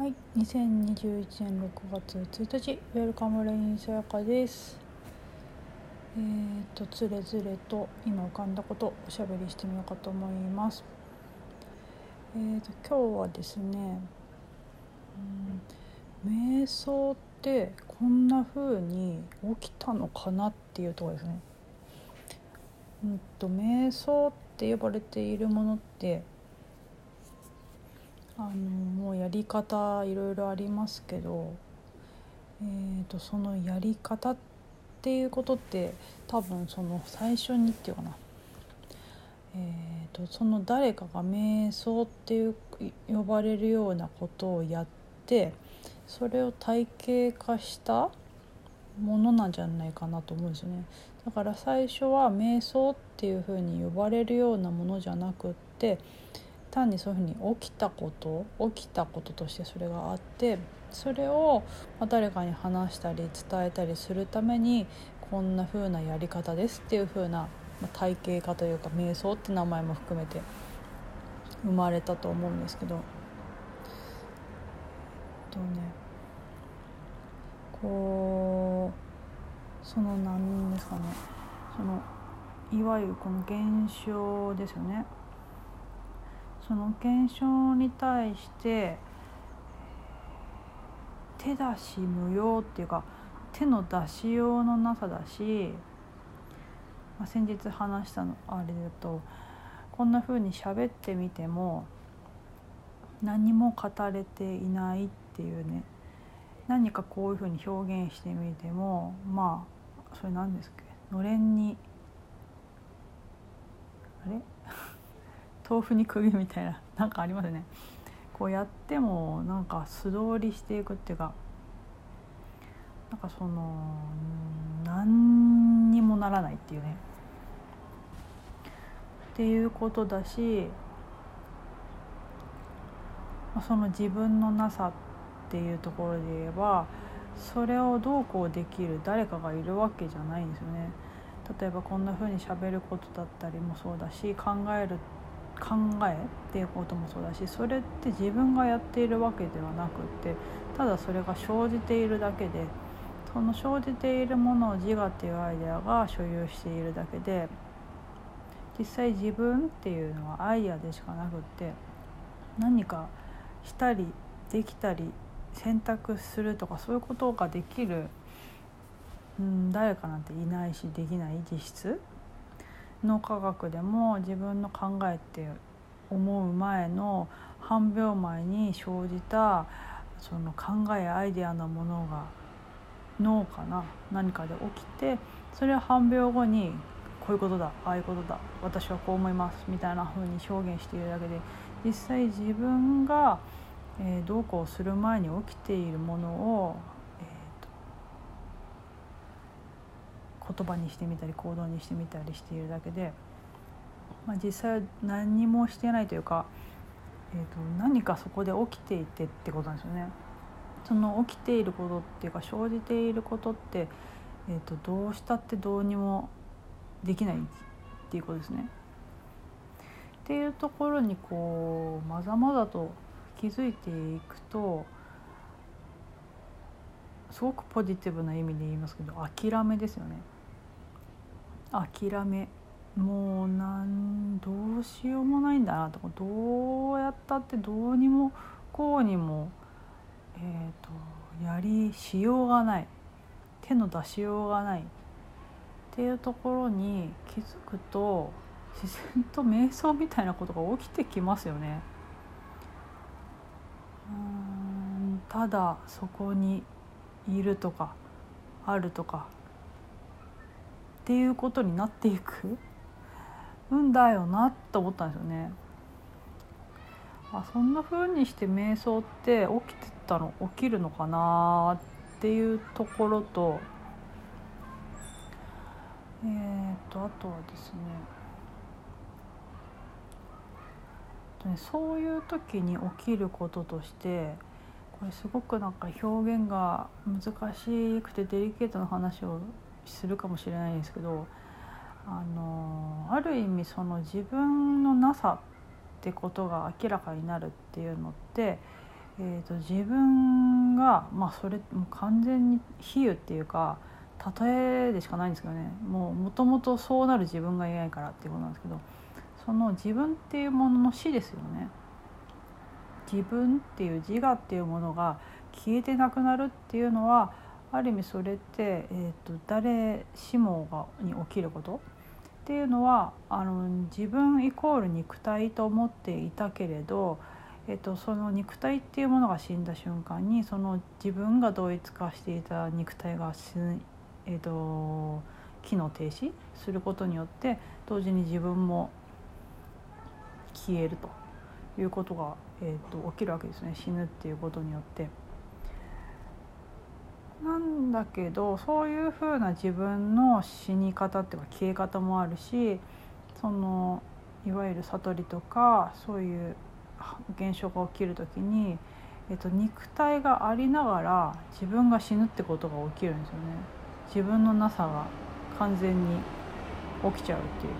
はい、2021年6月1日、 Welcome Rain さやかです。えーと、つれづれと今浮かんだことおしゃべりしてみようかと思います。えーと、今日はですね、うん、瞑想ってこんな風に起きたのかなっていうところですね。うんと、瞑想って呼ばれているものってあのもうやり方いろいろありますけど、えーと、そのやり方っていうことって多分その最初にっていうかな、えーと、その誰かが瞑想っていう呼ばれるようなことをやってそれを体系化したものなんじゃないかなと思うんですよね。だから最初は瞑想っていうふうに呼ばれるようなものじゃなくって単にそういうふうに起きたこと起きたこととしてそれがあってそれを誰かに話したり伝えたりするためにこんな風なやり方ですっていう風な体系化というか瞑想って名前も含めて生まれたと思うんですけど。とねこうその何ですかね。そのいわゆるこの現象ですよね。その現象に対して手出し無用っていうか手の出しようのなさだし、まあ、先日話したのあれだとこんな風に喋ってみても何も語れていないっていうね何かこういう風に表現してみてもまあそれ何ですっけ？のれんに。あれ？豆腐に釘みたいななんかありますねこうやってもなんか素通りしていくっていうかなんかその何にもならないっていうねっていうことだしその自分のなさっていうところで言えばそれをどうこうできる誰かがいるわけじゃないんですよね。例えばこんな風にしゃべることだったりもそうだし考える考えていうこともそうだしそれって自分がやっているわけではなくってただそれが生じているだけでその生じているものを自我っていうアイデアが所有しているだけで実際自分っていうのはアイデアでしかなくって何かしたりできたり選択するとかそういうことができる、うん、誰かなんていないしできない実質。脳科学でも自分の考えって思う前の半秒前に生じたその考えアイデアのものが脳かな？何かで起きてそれを半秒後にこういうことだああいうことだ私はこう思いますみたいな風に表現しているだけで実際自分が、え、どうこうする前に起きているものを、えーと、言葉にしてみたり行動にしてみたりしているだけで、まあ、実際は何もしてないというか、えーと、と何かそこで起きていてってことなんですよね。その起きていることっていうか生じていることって、えーと、とどうしたってどうにもできないっていうことですね。っていうところにこうまざまざと気づいていくとすごくポジティブな意味で言いますけど諦めですよね。諦めもうなんどうしようもないんだなとかどうやったってどうにもこうにも、えーと、とやりしようがない手の出しようがないっていうところに気づくと自然と瞑想みたいなことが起きてきますよね。うんただそこにいるとかあるとかっていうことになっていくんだよなと思ったんですよね。あそんな風にして瞑想って起きてたの起きるのかなっていうところとえーとあとはですねそういう時に起きることとしてこれすごくなんか表現が難しくてデリケートな話をするかもしれないんですけどあのある意味その自分のなさってことが明らかになるっていうのって、えーと、自分がまあそれもう完全に比喩っていうか例えでしかないんですけどねもうもともとそうなる自分がいないからっていうことなんですけどその自分っていうものの死ですよね。自分っていう自我っていうものが消えてなくなるっていうのはある意味それって、えーと、誰しもがに起きることっていうのはあの自分イコール肉体と思っていたけれど、えーと、その肉体っていうものが死んだ瞬間にその自分が同一化していた肉体が死ぬ、えーと機能停止することによって同時に自分も消えるということが、えーと、起きるわけですね死ぬっていうことによって。なんだけどそういうふうな自分の死に方っていうか消え方もあるしそのいわゆる悟りとかそういう現象が起きる時に、えっと、肉体がありながら自分が死ぬってことが起きるんですよね。自分のなさが完全に起きちゃうっていう。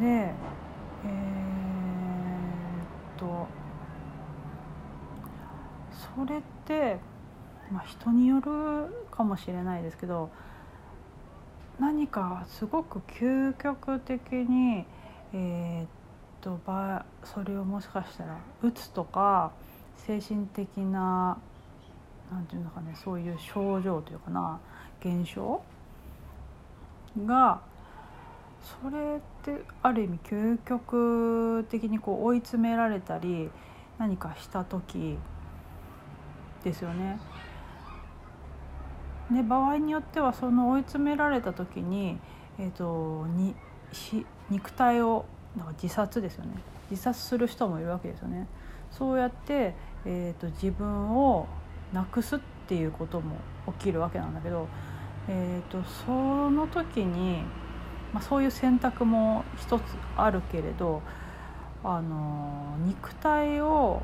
でえー、っとそれって、まあ、人によるかもしれないですけど何かすごく究極的に、えー、っとそれをもしかしたらうつとか精神的な何て言うのかねそういう症状というかな現象がそれってある意味究極的にこう追い詰められたり何かした時ですよね。で場合によってはその追い詰められた時に、えーと、にし肉体をなんか自殺ですよね自殺する人もいるわけですよね。そうやって、えーと、自分をなくすっていうことも起きるわけなんだけど、えーとその時にまあ、そういう選択も一つあるけれどあの肉体を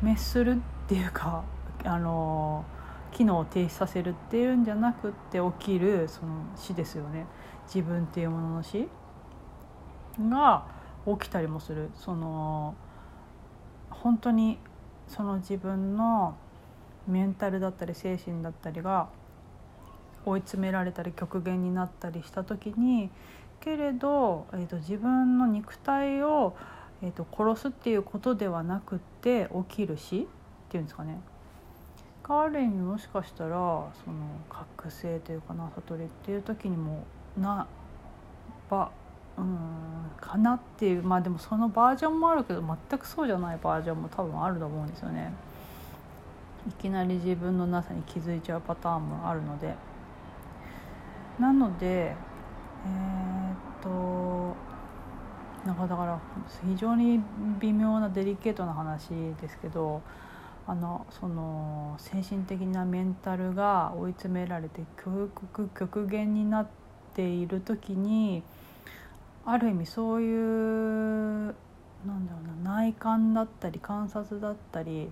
滅するっていうかあの機能を停止させるっていうんじゃなくって起きるその死ですよね。自分っていうものの死が起きたりもする。その本当にその自分のメンタルだったり精神だったりが追い詰められたり極限になったりした時にけれど、えーと、自分の肉体を、えーと、殺すっていうことではなくって起きる死っていうんですかね。がある意味もしかしたらその覚醒というかな悟りっていう時にもなばうんかなっていうまあでもそのバージョンもあるけど全くそうじゃないバージョンも多分あると思うんですよね。いきなり自分のなさに気づいちゃうパターンもあるのでなのでえー、っとなんかだから非常に微妙なデリケートな話ですけどあのその精神的なメンタルが追い詰められて極極限になっている時にある意味そういうなんだろうな内観だったり観察だったり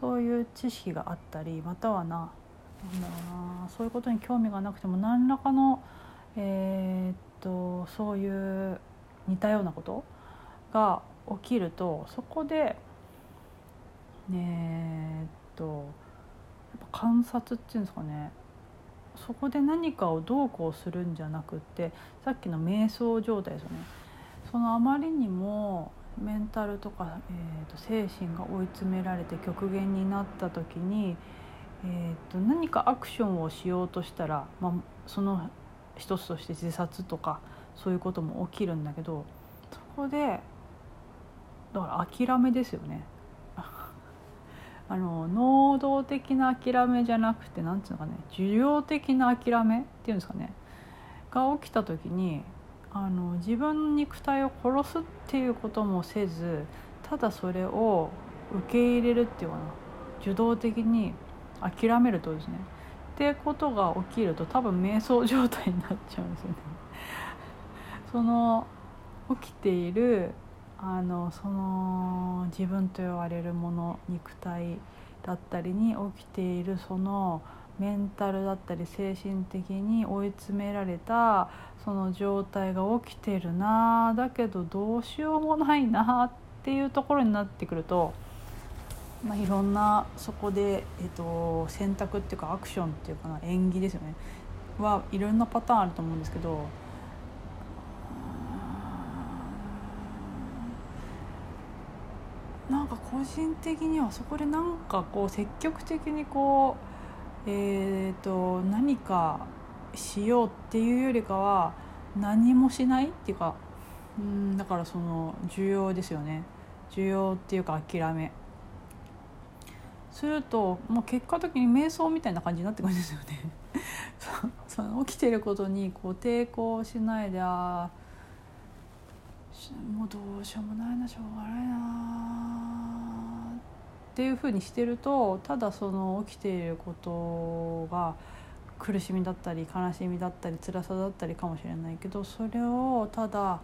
そういう知識があったりまたはななんだろうなそういうことに興味がなくても何らかのえー、っとそういう似たようなことが起きるとそこでえ、観察っていうんですかね。そこで何かをどうこうするんじゃなくってさっきの瞑想状態ですよね。そのあまりにもメンタルとか、えー、と精神が追い詰められて極限になった時に、えー、と何かアクションをしようとしたら、まあ、その一つとして自殺とかそういうことも起きるんだけどそこでだから諦めですよね。あの能動的な諦めじゃなくて何て言うのかね受領的な諦めっていうんですかねが起きた時にあの自分の肉体を殺すっていうこともせずただそれを受け入れるっていうかな受動的に諦めるとですねってことが起きると多分瞑想状態になっちゃうんですよね。その起きているあのその自分と言われるもの肉体だったりに起きているそのメンタルだったり精神的に追い詰められたその状態が起きてるなだけどどうしようもないなっていうところになってくると、まあ、いろんなそこで、えーと、選択っていうかアクションっていうかな演技ですよね。はいろんなパターンあると思うんですけどなんか個人的にはそこでなんかこう積極的にこうえ、ー、と何かしようっていうよりかは何もしないっていうかうんだからその需要ですよね。需要っていうか諦め。するともう結果的に瞑想みたいな感じになってくるんですよね。その起きてることにこう抵抗しないであもうどうしようもないなしょうがないなっていうふうにしてるとただその起きていることが苦しみだったり悲しみだったり辛さだったりかもしれないけどそれをただ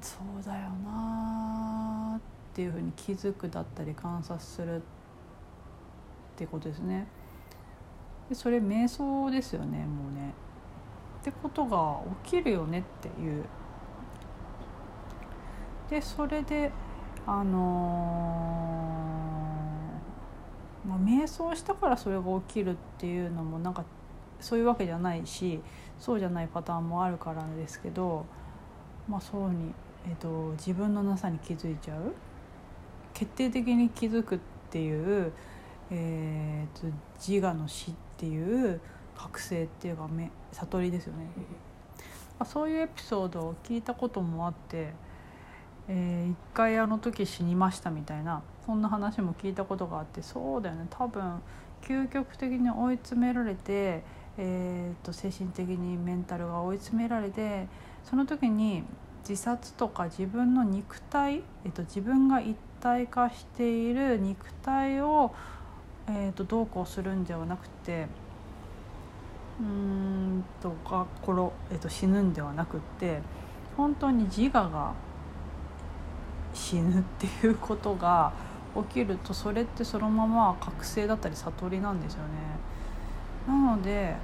そうだよなっていうふうに気づくだったり観察するってことですね。でそれ瞑想ですよねもうね。ってことが起きるよねっていう。でそれであのー、まあ、瞑想したからそれが起きるっていうのもなんかそういうわけじゃないしそうじゃないパターンもあるからですけど、まあ、そうに、えーと、自分のなさに気づいちゃう決定的に気づくっていう、えーと、自我の死っていう覚醒っていうか悟りですよね。そういうエピソードを聞いたこともあって、えー、一回あの時死にましたみたいなそんな話も聞いたことがあってそうだよね。多分究極的に追い詰められてえーと、精神的にメンタルが追い詰められてその時に自殺とか自分の肉体、えーと、自分が一体化している肉体を、えーと、どうこうするんではなくてうんとか、えー、と死ぬんではなくって本当に自我が死ぬっていうことが起きるとそれってそのまま覚醒だったり悟りなんですよね。なので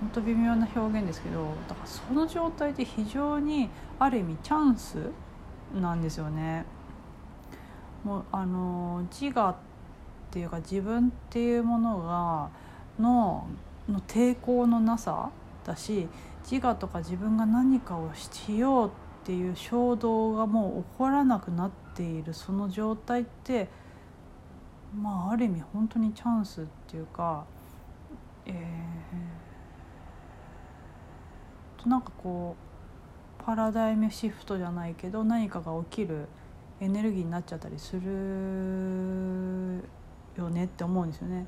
本当微妙な表現ですけどだからその状態で非常にある意味チャンスなんですよね。もうあの自我っていうか自分っていうものがのの抵抗のなさだし自我とか自分が何かをしようっていう衝動がもう起こらなくなっているその状態ってまあある意味本当にチャンスっていうかえー、なんかこうパラダイムシフトじゃないけど何かが起きるエネルギーになっちゃったりするよねって思うんですよね。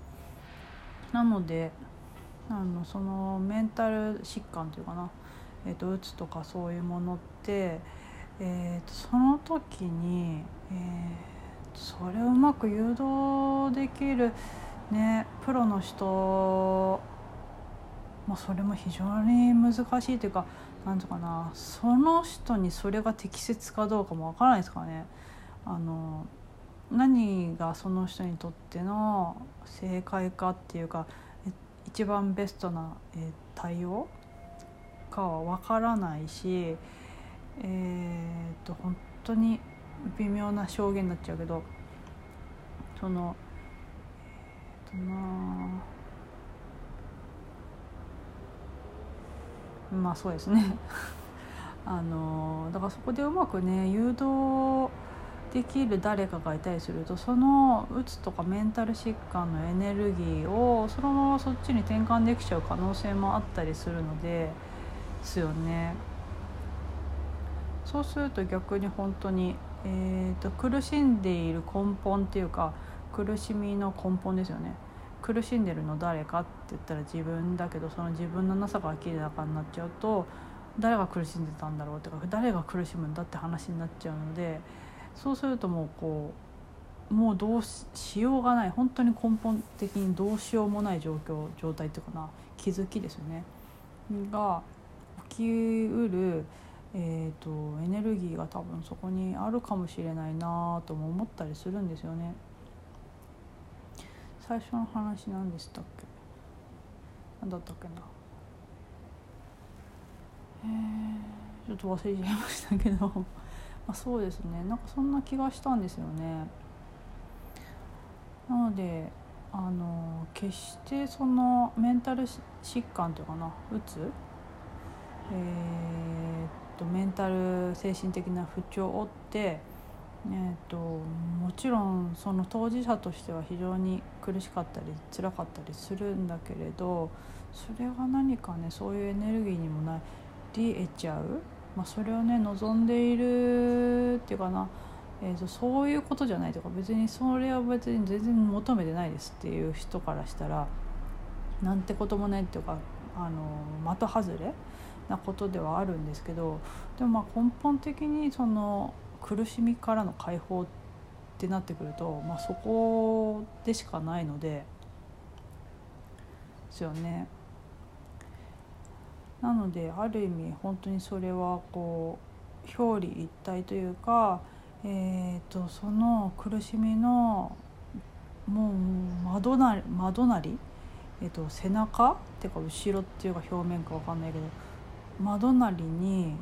なのであのそのメンタル疾患というかな、えーと、うつとかそういうものって、えーと、その時に、えー、それをうまく誘導できるねプロの人まあ、それも非常に難しいというか何とかなその人にそれが適切かどうかもわからないですからね。あの何がその人にとっての正解かっていうか一番ベストな、え対応かはわからないしえー、っと本当に微妙な証言になっちゃうけどそのえっとなまあそうですね。あのだからそこでうまくね誘導できる誰かがいたりするとそのうつとかメンタル疾患のエネルギーをそのままそっちに転換できちゃう可能性もあったりするのでですよね。そうすると逆に本当に、えーと苦しんでいる根本っていうか苦しみの根本ですよね苦しんでるの誰かって言ったら自分だけどその自分のなさが明らかになっちゃうと誰が苦しんでたんだろうってか誰が苦しむんだって話になっちゃうのでそうするともうこうもうどうしようがない本当に根本的にどうしようもない状況状態っていうかな気づきですよねがきうる、えーと、とエネルギーが多分そこにあるかもしれないなとも思ったりするんですよね。最初の話何でしたっけ？何だったっけな？えー、ちょっと忘れちゃいましたけど あ、そうですねなんかそんな気がしたんですよね。なのであの決してそのメンタル疾患というかなうつ、えー、っとメンタル精神的な不調を負ってえーと、もちろんその当事者としては非常に苦しかったり辛かったりするんだけれどそれが何かねそういうエネルギーにもなり得ちゃう、まあ、それをね望んでいるっていうかな、えーと、そういうことじゃないとか別にそれは別に全然求めてないですっていう人からしたらなんてこともないっていうかあの的外れなことではあるんですけどでもまあ根本的にその苦しみからの解放ってなってくると、まあ、そこでしかないのでですよね。なのである意味本当にそれはこう表裏一体というか、えーと、その苦しみのもう窓なり窓なり、えーと、背中っていうか後ろっていうか表面か分かんないけど窓なりに、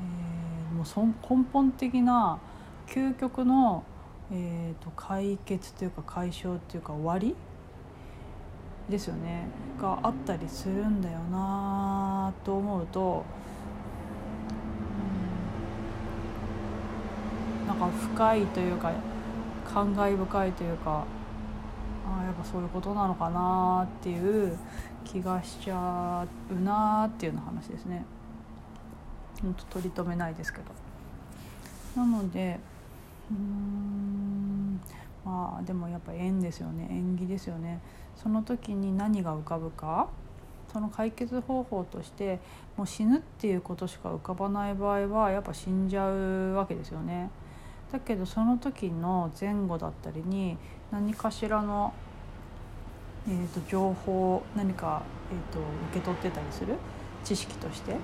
えー、もうそ根本的な究極の、えーと、解決というか解消っていうか終わりですよね。があったりするんだよなと思うと、うん、なんか深いというか感慨深いというかあやっぱそういうことなのかなっていう気がしちゃうなっていうような話ですね。ほんと取り留めないですけど。なのでうんまあでもやっぱ縁ですよね縁起ですよねその時に何が浮かぶかその解決方法としてもう死ぬっていうことしか浮かばない場合はやっぱ死んじゃうわけですよね。だけどその時の前後だったりに何かしらの、えーと、情報何か、えーと受け取ってたりする？知識として？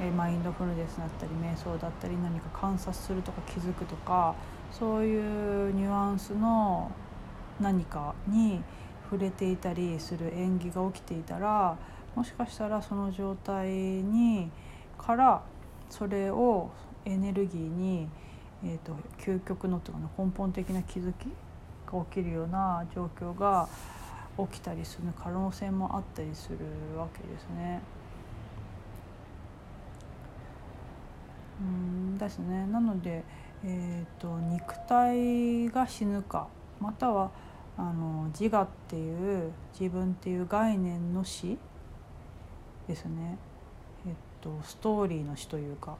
えマインドフルネスだったり瞑想だったり何か観察するとか気づくとかそういうニュアンスの何かに触れていたりする演技が起きていたらもしかしたらその状態にからそれをエネルギーに、えーと、究極のというか、ね、根本的な気づきが起きるような状況が起きたりする可能性もあったりするわけですね。うんですね。なので、えーと、肉体が死ぬかまたはあの自我っていう自分っていう概念の死ですね、えっと、ストーリーの死というか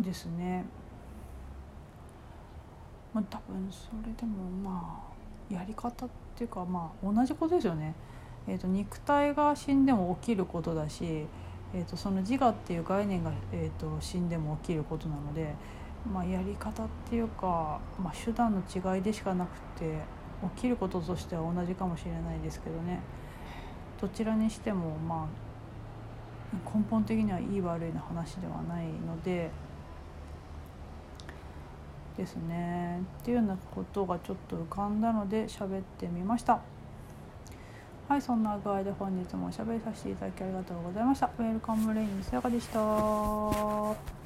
ですね、まあ、多分それでもまあやり方っていうかまあ同じことですよね。えーと肉体が死んでも起きることだしえーと、その自我っていう概念が、えーと、死んでも起きることなので、まあ、やり方っていうか、まあ、手段の違いでしかなくて起きることとしては同じかもしれないですけどねどちらにしても、まあ、根本的にはいい悪いの話ではないので。ですね。っていうようなことがちょっと浮かんだので喋ってみました。はいそんな具合で本日もおしゃべりさせていただきありがとうございました。 Welcome Rain さやかでした？